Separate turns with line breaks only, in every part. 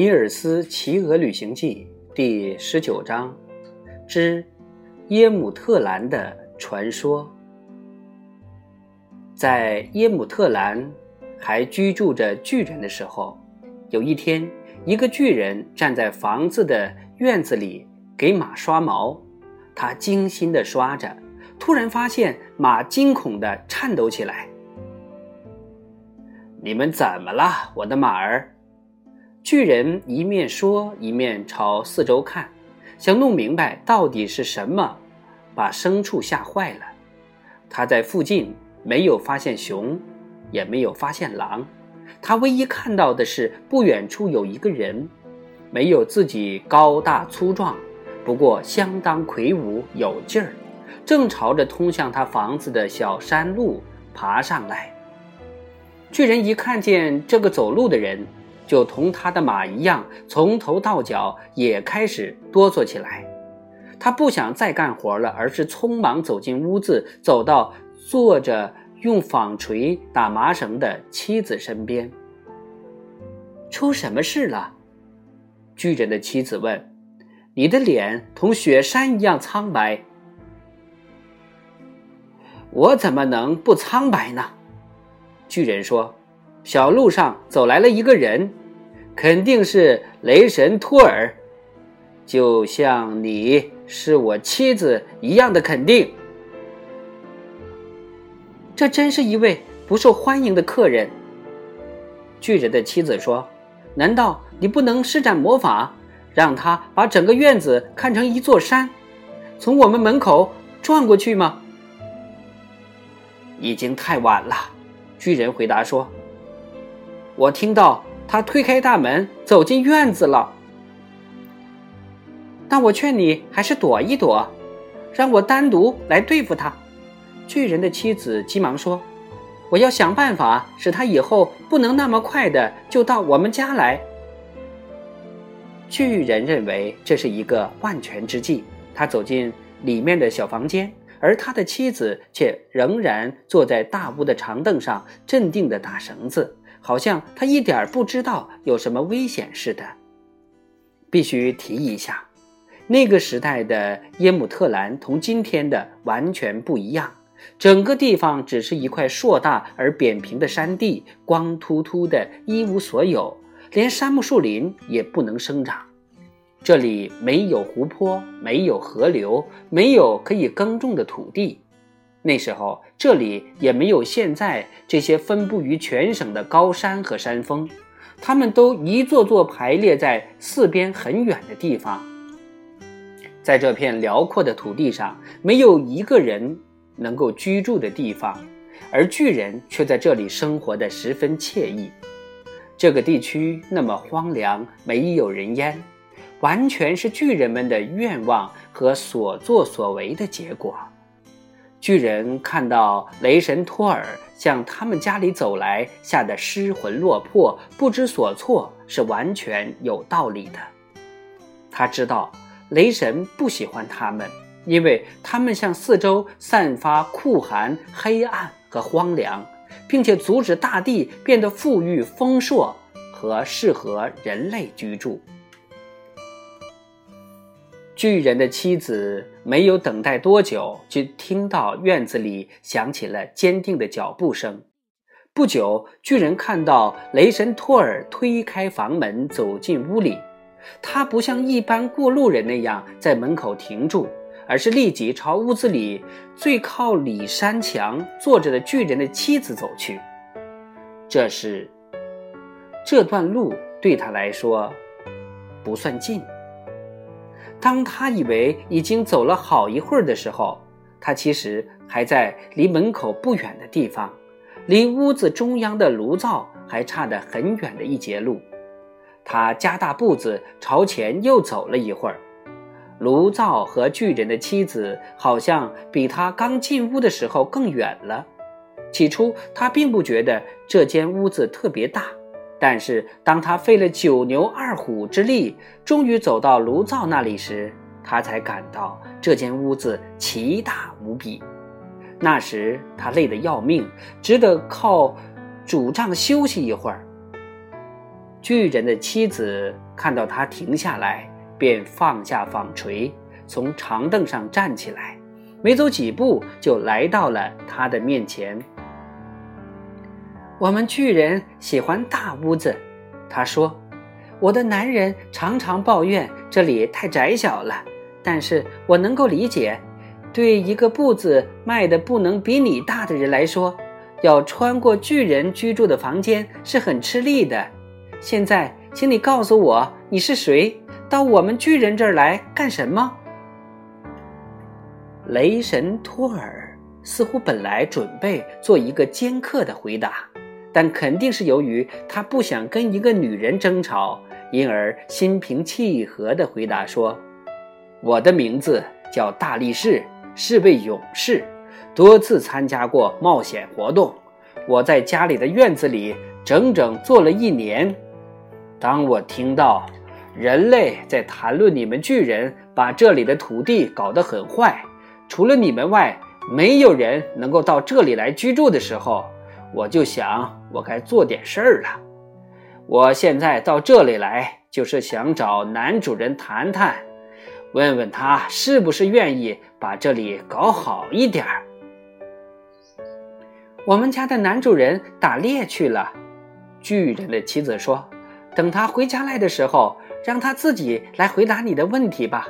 尼尔斯骑鹅旅行记第十九章之耶姆特兰的传说。在耶姆特兰还居住着巨人的时候，有一天，一个巨人站在房子的院子里给马刷毛。他精心地刷着，突然发现马惊恐地颤抖起来。“你们怎么了，我的马儿？”巨人一面说，一面朝四周看，想弄明白到底是什么把牲畜吓坏了。他在附近没有发现熊，也没有发现狼，他唯一看到的是不远处有一个人，没有自己高大粗壮，不过相当魁梧有劲儿，正朝着通向他房子的小山路爬上来。巨人一看见这个走路的人。就同他的马一样，从头到脚也开始哆嗦起来。他不想再干活了，而是匆忙走进屋子，走到坐着用纺锤打麻绳的妻子身边。出什么事了？巨人的妻子问。你的脸同雪山一样苍白。我怎么能不苍白呢？巨人说。小路上走来了一个人。肯定是雷神托尔，就像你是我妻子一样的肯定。这真是一位不受欢迎的客人。巨人的妻子说：“难道你不能施展魔法，让他把整个院子看成一座山，从我们门口转过去吗？”已经太晚了，巨人回答说：“我听到。”他推开大门，走进院子了。但我劝你还是躲一躲，让我单独来对付他。巨人的妻子急忙说：“我要想办法使他以后不能那么快的就到我们家来。”巨人认为这是一个万全之计。他走进里面的小房间，而他的妻子却仍然坐在大屋的长凳上，镇定的打绳子。好像他一点不知道有什么危险似的。必须提一下，那个时代的耶姆特兰同今天的完全不一样。整个地方只是一块硕大而扁平的山地，光秃秃的，一无所有，连杉木树林也不能生长。这里没有湖泊，没有河流，没有可以耕种的土地。那时候，这里也没有现在这些分布于全省的高山和山峰，它们都一座座排列在四边很远的地方。在这片辽阔的土地上，没有一个人能够居住的地方，而巨人却在这里生活的十分惬意。这个地区那么荒凉，没有人烟，完全是巨人们的愿望和所作所为的结果。巨人看到雷神托尔向他们家里走来，吓得失魂落魄、不知所措，是完全有道理的。他知道雷神不喜欢他们，因为他们向四周散发酷寒、黑暗和荒凉，并且阻止大地变得富裕丰硕和适合人类居住。巨人的妻子没有等待多久，就听到院子里响起了坚定的脚步声。不久，巨人看到雷神托尔推开房门走进屋里。他不像一般过路人那样在门口停住，而是立即朝屋子里最靠里山墙坐着的巨人的妻子走去。这是这段路对他来说不算近。当他以为已经走了好一会儿的时候，他其实还在离门口不远的地方，离屋子中央的炉灶还差得很远的一截路。他加大步子朝前又走了一会儿，炉灶和巨人的妻子好像比他刚进屋的时候更远了。起初他并不觉得这间屋子特别大。但是，当他费了九牛二虎之力，终于走到炉灶那里时，他才感到这间屋子奇大无比。那时他累得要命，只得靠拄杖休息一会儿。巨人的妻子看到他停下来，便放下纺锤，从长凳上站起来，没走几步就来到了他的面前。我们巨人喜欢大屋子，他说。我的男人常常抱怨这里太窄小了，但是我能够理解，对一个步子迈的不能比你大的人来说，要穿过巨人居住的房间是很吃力的。现在，请你告诉我你是谁，到我们巨人这儿来干什么？雷神托尔似乎本来准备做一个尖刻的回答，但肯定是由于他不想跟一个女人争吵。因而心平气和地回答说：“我的名字叫大力士，是位勇士，多次参加过冒险活动。我在家里的院子里整整做了一年。当我听到人类在谈论你们巨人把这里的土地搞得很坏，除了你们外没有人能够到这里来居住的时候，我就想我该做点事儿了。”我现在到这里来，就是想找男主人谈谈，问问他是不是愿意把这里搞好一点儿。我们家的男主人打猎去了，巨人的妻子说：“等他回家来的时候，让他自己来回答你的问题吧。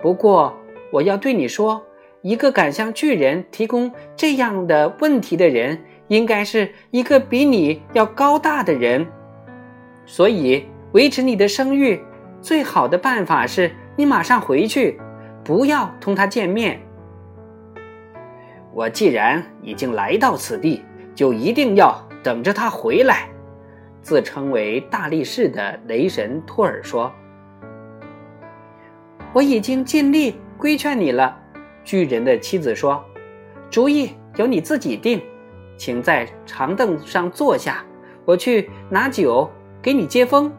不过我要对你说，一个敢向巨人提供这样的问题的人，应该是一个比你要高大的人。”所以，维持你的声誉，最好的办法是你马上回去，不要同他见面。我既然已经来到此地，就一定要等着他回来。自称为大力士的雷神托尔说：“我已经尽力规劝你了。”巨人的妻子说：“主意由你自己定，请在长凳上坐下，我去拿酒。”给你接风。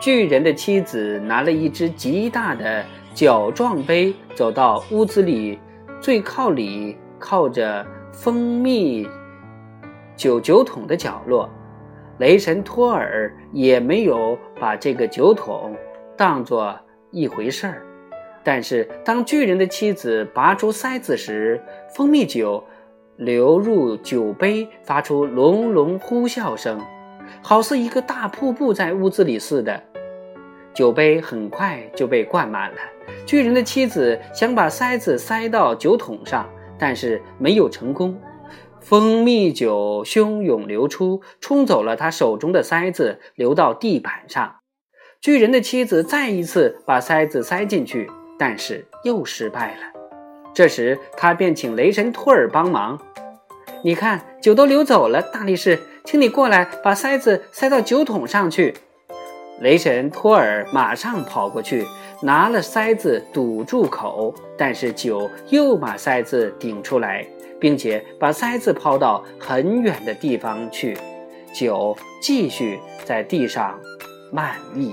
巨人的妻子拿了一只极大的角状杯，走到屋子里最靠里、靠着蜂蜜酒酒桶的角落。雷神托尔也没有把这个酒桶当作一回事儿。但是，当巨人的妻子拔出塞子时，蜂蜜酒。流入酒杯，发出隆隆呼啸声，好似一个大瀑布在屋子里似的。酒杯很快就被灌满了。巨人的妻子想把塞子塞到酒桶上，但是没有成功。蜂蜜酒汹涌流出，冲走了他手中的塞子，流到地板上。巨人的妻子再一次把塞子塞进去，但是又失败了。这时，他便请雷神托尔帮忙。你看，酒都流走了，大力士，请你过来把塞子塞到酒桶上去。雷神托尔马上跑过去，拿了塞子堵住口，但是酒又把塞子顶出来，并且把塞子抛到很远的地方去，酒继续在地上漫溢。